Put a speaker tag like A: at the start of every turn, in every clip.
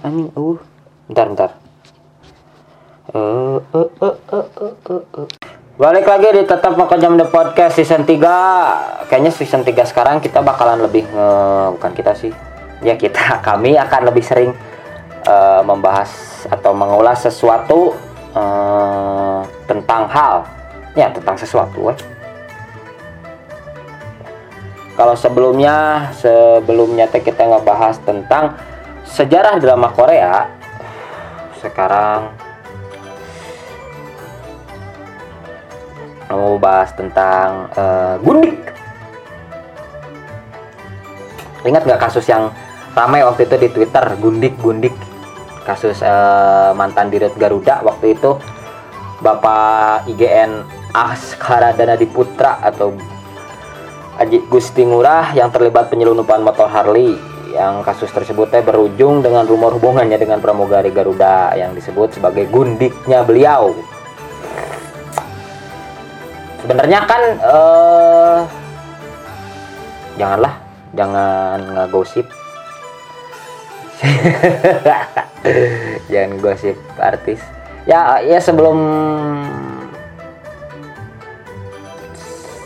A: anjing uh bentar bentar Eh, eh, eh, eh, eh, eh, eh. Balik lagi di tetap makan jam the podcast season 3 Kayaknya season 3 sekarang kita bakalan lebih nge... Bukan kita sih Ya kita, kami akan lebih sering eh, Membahas atau mengulas sesuatu eh, Tentang hal Ya tentang sesuatu eh. Kalau sebelumnya Sebelumnya teh kita ngebahas tentang Sejarah drama Korea Sekarang mau bahas tentang eh, gundik. Ingat nggak kasus yang ramai waktu itu di Twitter, gundik gundik, kasus eh, mantan dirut Garuda waktu itu Bapak IGN Askara Dana Diputra atau Aji Gusti Ngurah yang terlibat penyelundupan motor Harley yang kasus tersebutnya berujung dengan rumor hubungannya dengan pramugari Garuda yang disebut sebagai gundiknya beliau. Sebenarnya kan eh janganlah jangan ngegosip. Jangan gosip artis. Ya ya sebelum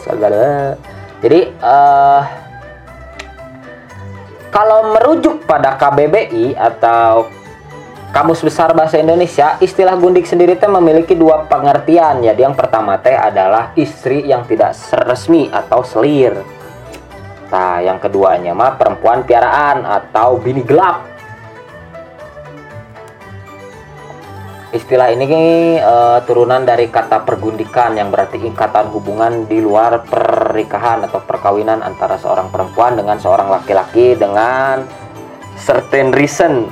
A: segala jadi eh kalau merujuk pada KBBI atau Kamus Besar Bahasa Indonesia, istilah gundik sendiri teh memiliki dua pengertian. Jadi yang pertama teh adalah istri yang tidak resmi atau selir. Nah, yang keduanya mah perempuan piaraan atau bini gelap. Istilah ini eh, turunan dari kata pergundikan yang berarti ikatan hubungan di luar pernikahan atau perkawinan antara seorang perempuan dengan seorang laki-laki dengan certain reason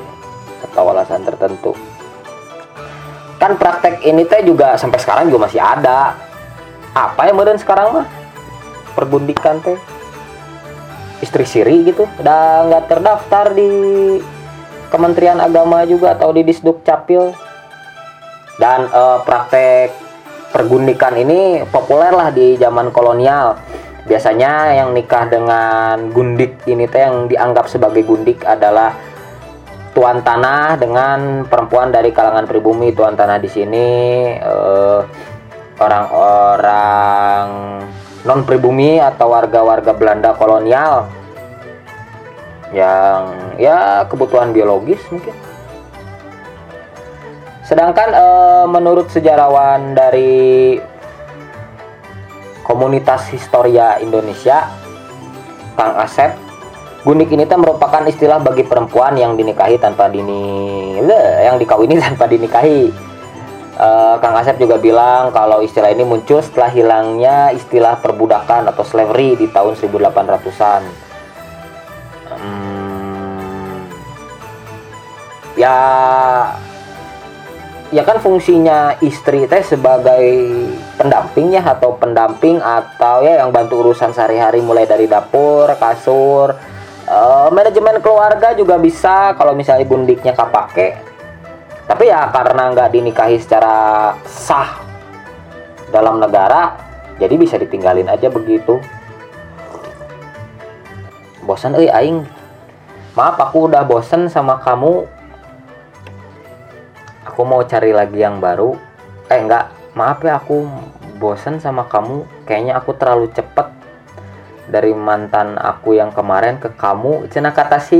A: atau alasan tertentu. Kan praktek ini teh juga sampai sekarang juga masih ada. Apa yang modern sekarang mah? Pergundikan teh istri siri gitu, udah nggak terdaftar di Kementerian Agama juga atau di Disduk Capil. Dan eh, praktek pergundikan ini populer lah di zaman kolonial. Biasanya yang nikah dengan gundik ini teh yang dianggap sebagai gundik adalah tuan tanah dengan perempuan dari kalangan pribumi tuan tanah di sini eh, orang-orang non pribumi atau warga-warga Belanda kolonial yang ya kebutuhan biologis mungkin sedangkan eh, menurut sejarawan dari komunitas historia Indonesia Kang Asep Gundik ini teh merupakan istilah bagi perempuan yang dinikahi tanpa dini, yang dikawini tanpa dinikahi. Eh, Kang Asep juga bilang kalau istilah ini muncul setelah hilangnya istilah perbudakan atau slavery di tahun 1800-an. Hmm, ya, ya kan fungsinya istri teh sebagai pendamping ya atau pendamping atau ya yang bantu urusan sehari-hari mulai dari dapur, kasur, Eh, manajemen keluarga juga bisa kalau misalnya gundiknya kapake tapi ya karena nggak dinikahi secara sah dalam negara jadi bisa ditinggalin aja begitu. Bosan eh aing. Maaf aku udah bosen sama kamu aku mau cari lagi yang baru. Eh enggak. Maaf ya aku bosen sama kamu. Kayaknya aku terlalu cepet dari mantan aku yang kemarin ke kamu. Cina kata si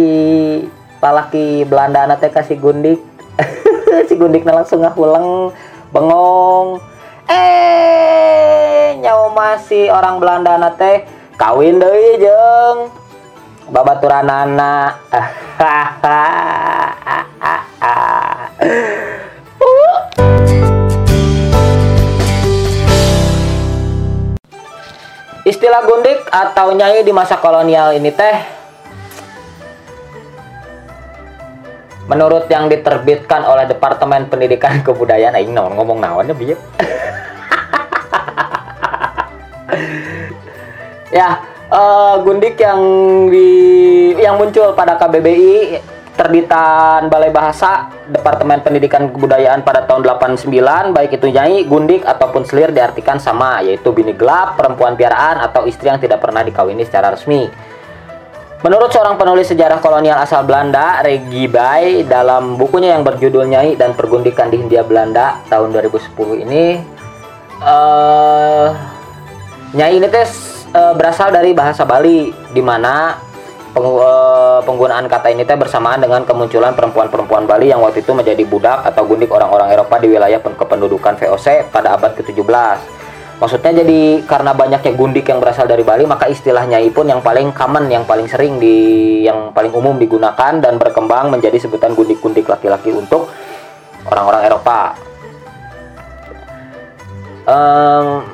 A: lalaki Belanda anak kasih gundik. Si gundiknya langsung ngahulang bengong. Eh nyawa masih orang Belanda anak teh. Kawin deh jeng babaturanana Istilah gundik atau nyai di masa kolonial ini teh menurut yang diterbitkan oleh Departemen Pendidikan Kebudayaan aing naon ngomong naon ya bieu. ya, uh, gundik yang di yang muncul pada KBBI terbitan Balai Bahasa Departemen Pendidikan Kebudayaan pada tahun 89 baik itu nyai, gundik ataupun selir diartikan sama yaitu bini gelap, perempuan piaraan atau istri yang tidak pernah dikawini secara resmi. Menurut seorang penulis sejarah kolonial asal Belanda, Regi Bay, dalam bukunya yang berjudul Nyai dan Pergundikan di Hindia Belanda tahun 2010 ini, uh, Nyai ini tes uh, berasal dari bahasa Bali, di mana penggunaan kata ini teh bersamaan dengan kemunculan perempuan-perempuan Bali yang waktu itu menjadi budak atau gundik orang-orang Eropa di wilayah kependudukan VOC pada abad ke-17. Maksudnya jadi karena banyaknya gundik yang berasal dari Bali, maka istilah nyai pun yang paling common, yang paling sering di yang paling umum digunakan dan berkembang menjadi sebutan gundik-gundik laki-laki untuk orang-orang Eropa. Um,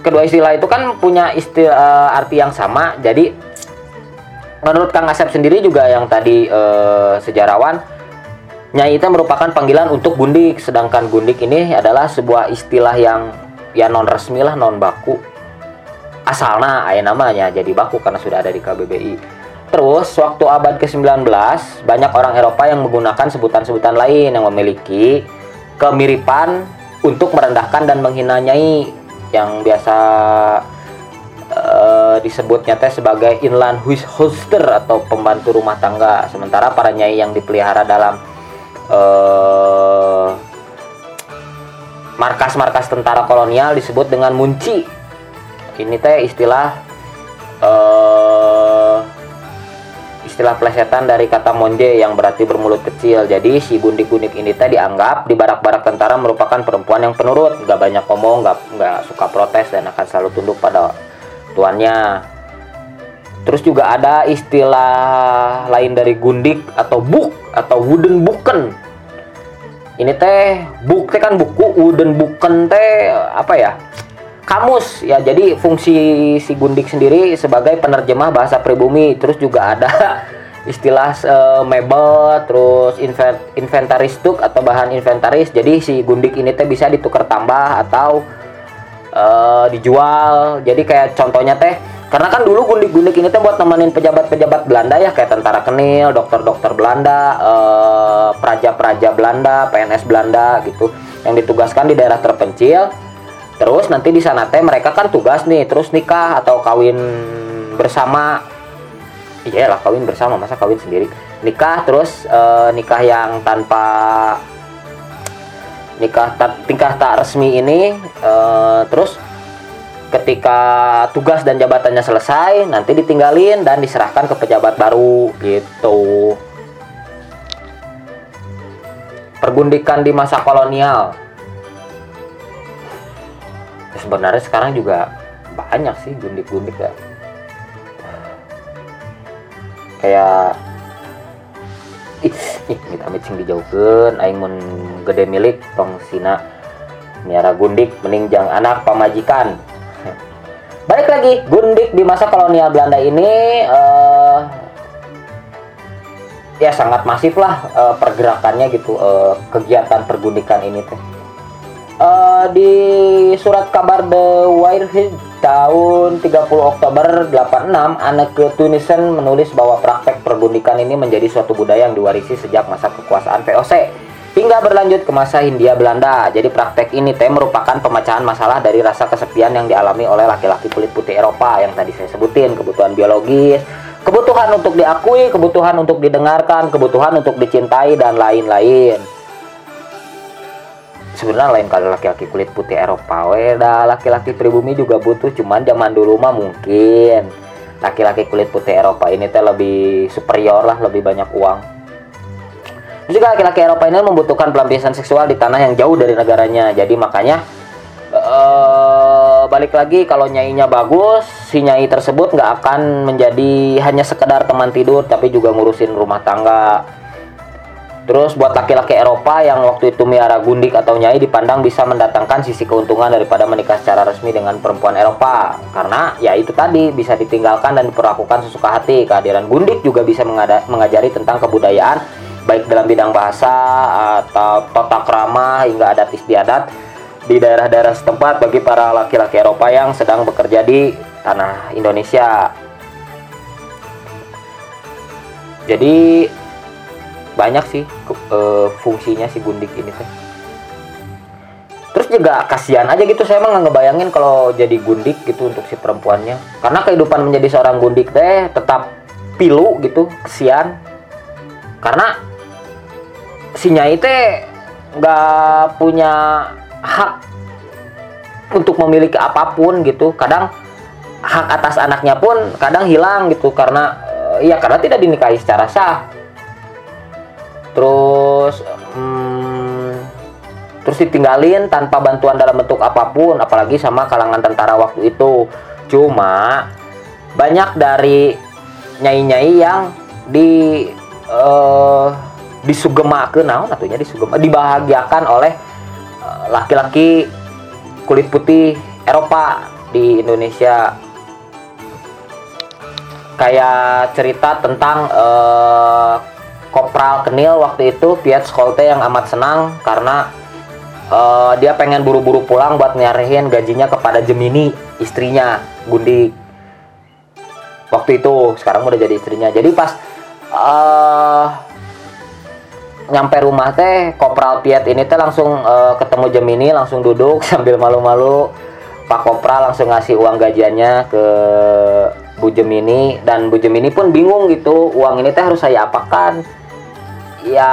A: kedua istilah itu kan punya istilah uh, arti yang sama. Jadi menurut Kang Asep sendiri juga yang tadi uh, sejarawan Nyai itu merupakan panggilan untuk gundik, sedangkan gundik ini adalah sebuah istilah yang ya non resmi lah non baku asalnya ayah namanya jadi baku karena sudah ada di KBBI terus waktu abad ke-19 banyak orang Eropa yang menggunakan sebutan-sebutan lain yang memiliki kemiripan untuk merendahkan dan menghina nyai yang biasa uh, disebutnya teh sebagai inland hoster atau pembantu rumah tangga. Sementara para nyai yang dipelihara dalam uh, markas-markas tentara kolonial disebut dengan munci. Ini teh istilah uh, istilah plesetan dari kata monje yang berarti bermulut kecil. Jadi si gundik-gundik ini teh dianggap di barak-barak tentara merupakan perempuan yang penurut. Nggak banyak ngomong nggak nggak suka protes dan akan selalu tunduk pada tuannya. Terus juga ada istilah lain dari gundik atau buk atau wooden buken. Ini teh buk teh kan buku dan bukan teh apa ya kamus. Ya jadi fungsi si gundik sendiri sebagai penerjemah bahasa pribumi. Terus juga ada istilah uh, mebel terus inventaristuk atau bahan inventaris. Jadi si gundik ini teh bisa ditukar tambah atau uh, dijual jadi kayak contohnya teh karena kan dulu gundik-gundik ini tuh buat nemenin pejabat-pejabat Belanda ya kayak tentara kenil, dokter-dokter Belanda, eh, praja-praja Belanda, PNS Belanda gitu yang ditugaskan di daerah terpencil. Terus nanti di sana teh mereka kan tugas nih, terus nikah atau kawin bersama. Iya lah kawin bersama, masa kawin sendiri. Nikah terus eh, nikah yang tanpa nikah tingkah tak resmi ini eh, terus ketika tugas dan jabatannya selesai nanti ditinggalin dan diserahkan ke pejabat baru gitu. Pergundikan di masa kolonial. Ya, sebenarnya sekarang juga banyak sih gundik-gundik ya. Kayak micing dijauhkan aing mun gede milik tong sina miara gundik meningjang anak pamajikan Balik lagi, Gundik di masa kolonial Belanda ini uh, ya sangat masif lah uh, pergerakannya gitu, uh, kegiatan pergundikan ini teh. Uh, di surat kabar The Wirehead tahun 30 Oktober 86, anak ke Tunisian menulis bahwa praktek pergundikan ini menjadi suatu budaya yang diwarisi sejak masa kekuasaan VOC hingga berlanjut ke masa Hindia Belanda. Jadi praktek ini teh merupakan pemecahan masalah dari rasa kesepian yang dialami oleh laki-laki kulit putih Eropa yang tadi saya sebutin, kebutuhan biologis, kebutuhan untuk diakui, kebutuhan untuk didengarkan, kebutuhan untuk dicintai dan lain-lain. Sebenarnya lain kali laki-laki kulit putih Eropa, weda laki-laki pribumi juga butuh, cuman zaman dulu mah mungkin laki-laki kulit putih Eropa ini teh lebih superior lah, lebih banyak uang juga laki-laki Eropa ini membutuhkan pelampiasan seksual di tanah yang jauh dari negaranya. Jadi makanya uh, balik lagi kalau nyainya bagus, si nyai tersebut nggak akan menjadi hanya sekedar teman tidur, tapi juga ngurusin rumah tangga. Terus buat laki-laki Eropa yang waktu itu miara gundik atau nyai dipandang bisa mendatangkan sisi keuntungan daripada menikah secara resmi dengan perempuan Eropa. Karena ya itu tadi bisa ditinggalkan dan diperlakukan sesuka hati. Kehadiran gundik juga bisa mengajari tentang kebudayaan baik dalam bidang bahasa atau tata krama hingga adat istiadat di daerah-daerah setempat bagi para laki-laki Eropa yang sedang bekerja di tanah Indonesia. Jadi banyak sih uh, fungsinya si gundik ini teh. Terus juga kasihan aja gitu saya emang ngebayangin kalau jadi gundik gitu untuk si perempuannya. Karena kehidupan menjadi seorang gundik teh tetap pilu gitu kesian karena si nyai teh nggak punya hak untuk memiliki apa pun gitu kadang hak atas anaknya pun kadang hilang gitu karena iya karena tidak dinikahi secara sah terus hmm, terus ditinggalin tanpa bantuan dalam bentuk apa pun apalagi sama kalangan tentara waktu itu. Cuma banyak dari nyai-nyai yang di uh, disugema ke naon atunya disugema dibahagiakan oleh eh, laki-laki uh, kulit putih Eropa di Indonesia. Kayak cerita tentang uh, Kopral Kenil waktu itu Piet Skolte yang amat senang karena uh, dia pengen buru-buru pulang buat nyarihin gajinya kepada Gemini istrinya Gundi. Waktu itu sekarang udah jadi istrinya. Jadi pas uh, nyampe rumah teh Kopral Piet ini teh langsung uh, ketemu Gemini langsung duduk sambil malu-malu. Pak Kopral langsung ngasih uang gajiannya ke Bu Gemini dan Bu Gemini pun bingung gitu uang ini teh harus saya apakan ya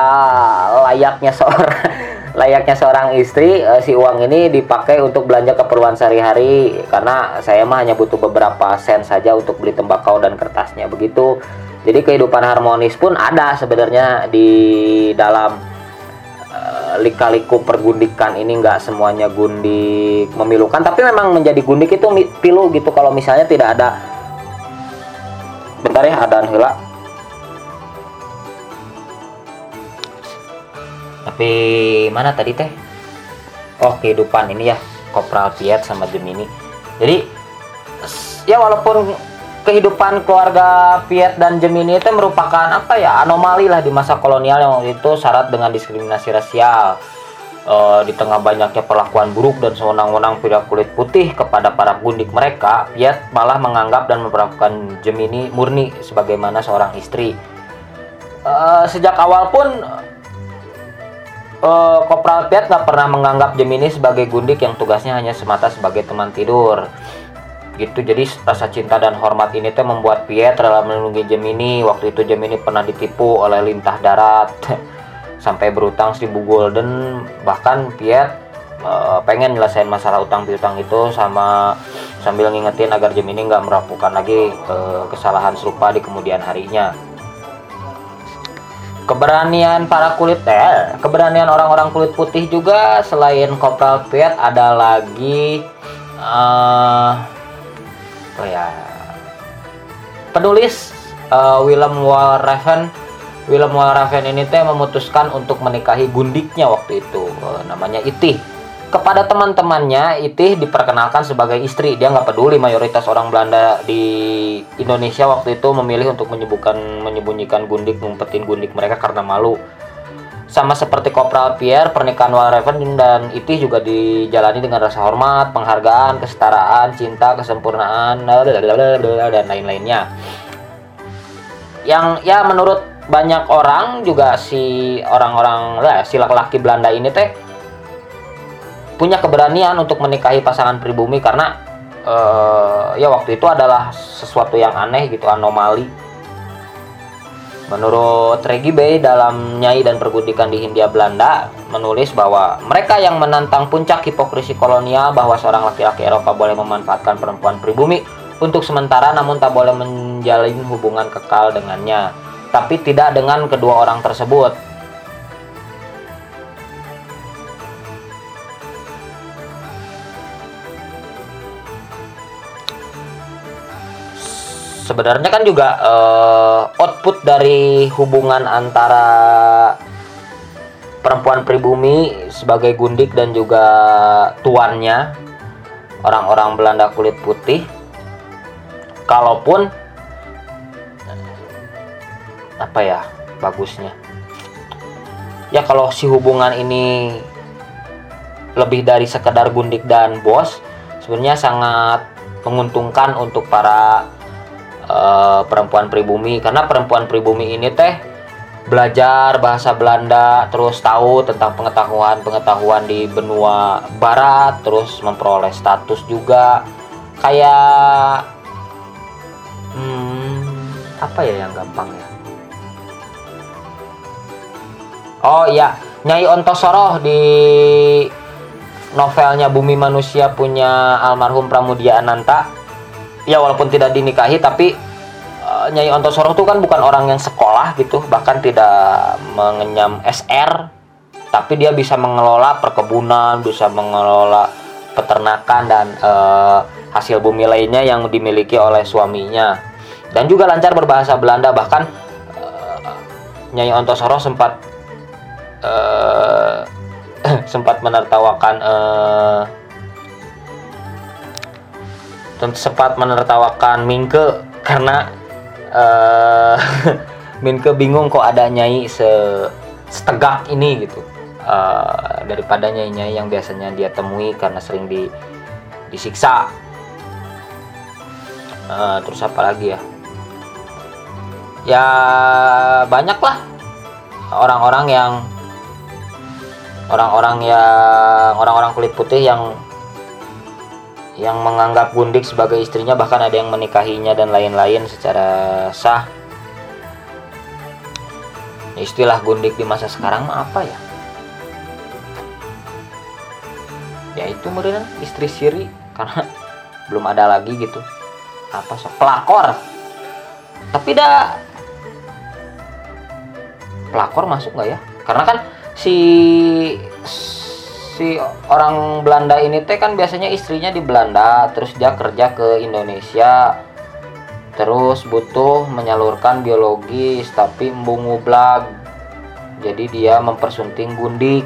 A: layaknya seorang layaknya seorang istri uh, si uang ini dipakai untuk belanja keperluan sehari-hari. Karena saya mah hanya butuh beberapa sen saja untuk beli tembakau dan kertasnya begitu. Jadi kehidupan harmonis pun ada sebenarnya di dalam uh, lika-liku pergundikan ini. Nggak semuanya gundik memilukan tapi memang menjadi gundik itu pilu gitu. Kalau misalnya tidak ada bentar ya ada hela tapi mana tadi teh? Oh kehidupan ini ya Kopral Piet sama Gemini jadi ya walaupun kehidupan keluarga Piet dan Gemini itu merupakan apa ya anomali lah di masa kolonial yang waktu itu syarat dengan diskriminasi rasial. E, di tengah banyaknya perlakuan buruk dan sewenang-wenang pria kulit putih kepada para gundik mereka Piet malah menganggap dan memperlakukan Gemini murni sebagaimana seorang istri. E, sejak awal pun e, Kopral Piet nggak pernah menganggap Gemini sebagai gundik yang tugasnya hanya semata sebagai teman tidur. Gitu jadi rasa cinta dan hormat ini teh membuat Piet rela melindungi Gemini. Waktu itu Gemini pernah ditipu oleh lintah darat sampai berutang seribu golden bahkan Piet uh, pengen nyelesain masalah utang piutang itu sama sambil ngingetin agar Gemini nggak melakukan lagi uh, kesalahan serupa di kemudian harinya keberanian para kulit eh keberanian orang-orang kulit putih juga selain Kopral Piet ada lagi uh, oh ya penulis uh, Willem Walraven Willem Walraven ini teh memutuskan untuk menikahi gundiknya waktu itu uh, namanya Itih kepada teman-temannya Itih diperkenalkan sebagai istri dia nggak peduli mayoritas orang Belanda di Indonesia waktu itu memilih untuk menyebutkan menyembunyikan gundik ngumpetin gundik mereka karena malu sama seperti Kopral Pierre, pernikahan Walraven dan Iti juga dijalani dengan rasa hormat, penghargaan, kesetaraan, cinta, kesempurnaan, dan lain-lainnya. Yang ya menurut banyak orang juga si orang-orang ya, si laki-laki Belanda ini teh punya keberanian untuk menikahi pasangan pribumi karena uh, ya waktu itu adalah sesuatu yang aneh gitu anomali. Menurut Regi Bey dalam Nyai dan Pergundikan di Hindia Belanda menulis bahwa mereka yang menantang puncak hipokrisi kolonial bahwa seorang laki-laki Eropa boleh memanfaatkan perempuan pribumi untuk sementara namun tak boleh menjalin hubungan kekal dengannya tapi tidak dengan kedua orang tersebut sebenarnya kan juga uh, output dari hubungan antara perempuan pribumi sebagai gundik dan juga tuannya orang-orang Belanda kulit putih. Kalaupun apa ya bagusnya. Ya kalau si hubungan ini lebih dari sekedar gundik dan bos sebenarnya sangat menguntungkan untuk para uh, perempuan pribumi. Karena perempuan pribumi ini teh belajar bahasa Belanda terus tahu tentang pengetahuan-pengetahuan di benua barat terus memperoleh status juga. Kayak hmm, apa ya yang gampang ya? Oh iya Nyai Ontosoro di novelnya Bumi Manusia punya almarhum Pramudia Ananta ya walaupun tidak dinikahi tapi uh, Nyai Ontosoro itu kan bukan orang yang sekolah gitu bahkan tidak mengenyam SR tapi dia bisa mengelola perkebunan bisa mengelola peternakan dan uh, hasil bumi lainnya yang dimiliki oleh suaminya. Dan juga lancar berbahasa Belanda bahkan uh, Nyai Ontosoro sempat uh, sempat menertawakan uh, sempat menertawakan Mingke karena uh, Mingke bingung kok ada nyai se setegak ini gitu. Uh, daripada nyai-nyai yang biasanya dia temui karena sering di disiksa. Uh, terus apa lagi ya? Ya banyak lah orang-orang yang orang-orang yang orang-orang kulit putih yang yang menganggap Gundik sebagai istrinya bahkan ada yang menikahinya dan lain-lain secara sah. Istilah Gundik di masa sekarang apa ya? Ya itu meren istri siri karena belum ada lagi gitu. Apa so pelakor? Tapi dah pelakor masuk nggak ya? Karena kan si si orang Belanda ini teh kan biasanya istrinya di Belanda terus dia kerja ke Indonesia terus butuh menyalurkan biologis tapi blag. Jadi dia mempersunting gundik.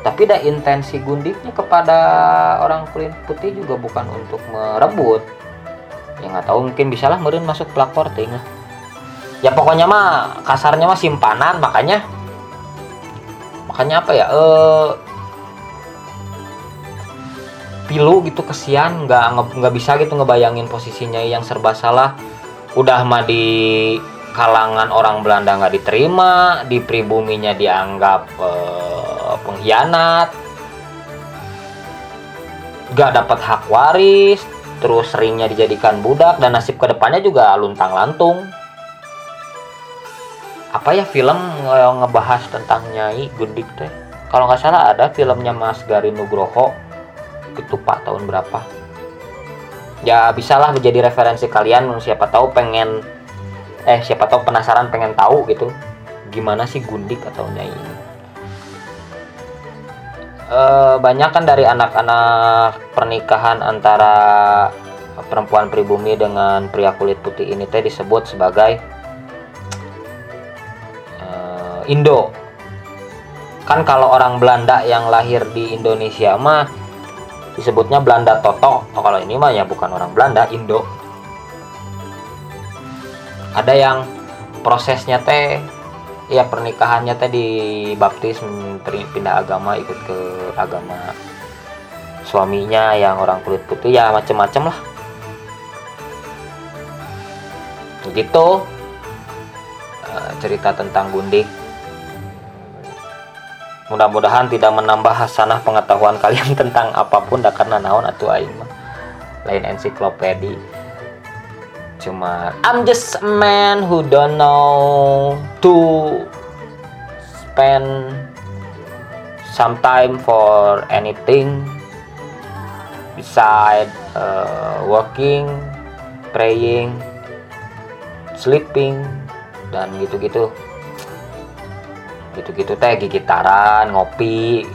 A: Tapi dah intensi gundiknya kepada orang kulit putih juga bukan untuk merebut. Ya nggak tahu mungkin bisalah meren masuk pelakor tinggal ya pokoknya mah kasarnya mah simpanan makanya makanya apa ya eh pilu gitu kesian nggak nggak bisa gitu ngebayangin posisinya yang serba salah. Udah mah di kalangan orang Belanda nggak diterima di pribuminya dianggap eh, pengkhianat. Nggak dapat hak waris terus seringnya dijadikan budak dan nasib ke depannya juga luntang lantung apa ya film yang ngebahas tentang Nyai Gundik teh? Kalau nggak salah ada filmnya Mas Gari Nugroho itu pak tahun berapa? Ya bisalah menjadi referensi kalian siapa tahu pengen eh siapa tahu penasaran pengen tahu gitu gimana sih Gundik atau Nyai ini? E, banyak kan dari anak-anak pernikahan antara perempuan pribumi dengan pria kulit putih ini teh disebut sebagai Indo. Kan kalau orang Belanda yang lahir di Indonesia mah disebutnya Belanda Toto. Oh, kalau ini mah ya bukan orang Belanda Indo. Ada yang prosesnya teh ya pernikahannya teh dibaptis pindah agama ikut ke agama suaminya yang orang kulit putih ya macem-macem lah. Begitu eh, cerita tentang Gundik mudah-mudahan tidak menambah hasanah pengetahuan kalian tentang apa pun dah karena naon atau aing lain ensiklopedi. Cuma I'm just a man who don't know to spend some time for anything beside uh, working praying sleeping dan gitu-gitu gitu-gitu teh gigitaran ngopi.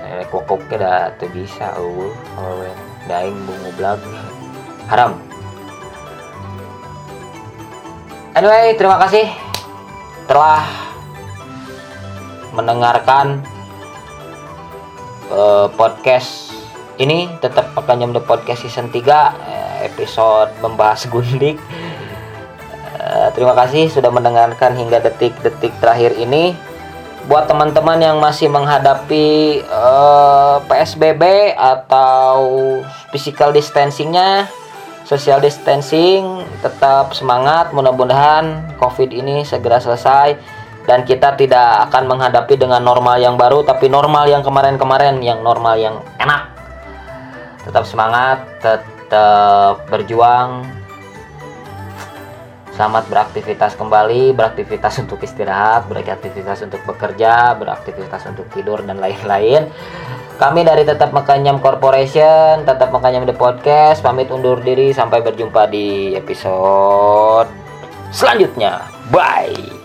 A: Eh kokok dah tuh bisa uh kalau daing bungu blag haram. Anyway terima kasih telah mendengarkan uh, podcast ini. Tetap akan the podcast season 3 eh, episode membahas gundik Eh, terima kasih sudah mendengarkan hingga detik-detik terakhir ini. Buat teman-teman yang masih menghadapi uh, eh, PSBB atau physical distancingnya, social distancing, tetap semangat. Mudah-mudahan COVID ini segera selesai dan kita tidak akan menghadapi dengan normal yang baru, tapi normal yang kemarin-kemarin, yang normal yang enak. Tetap semangat, tetap tetap berjuang selamat beraktivitas kembali beraktivitas untuk istirahat beraktivitas untuk bekerja beraktivitas untuk tidur dan lain-lain. Kami dari Tetap Makanyam Corporation Tetap Makanyam The Podcast pamit undur diri sampai berjumpa di episode selanjutnya. Bye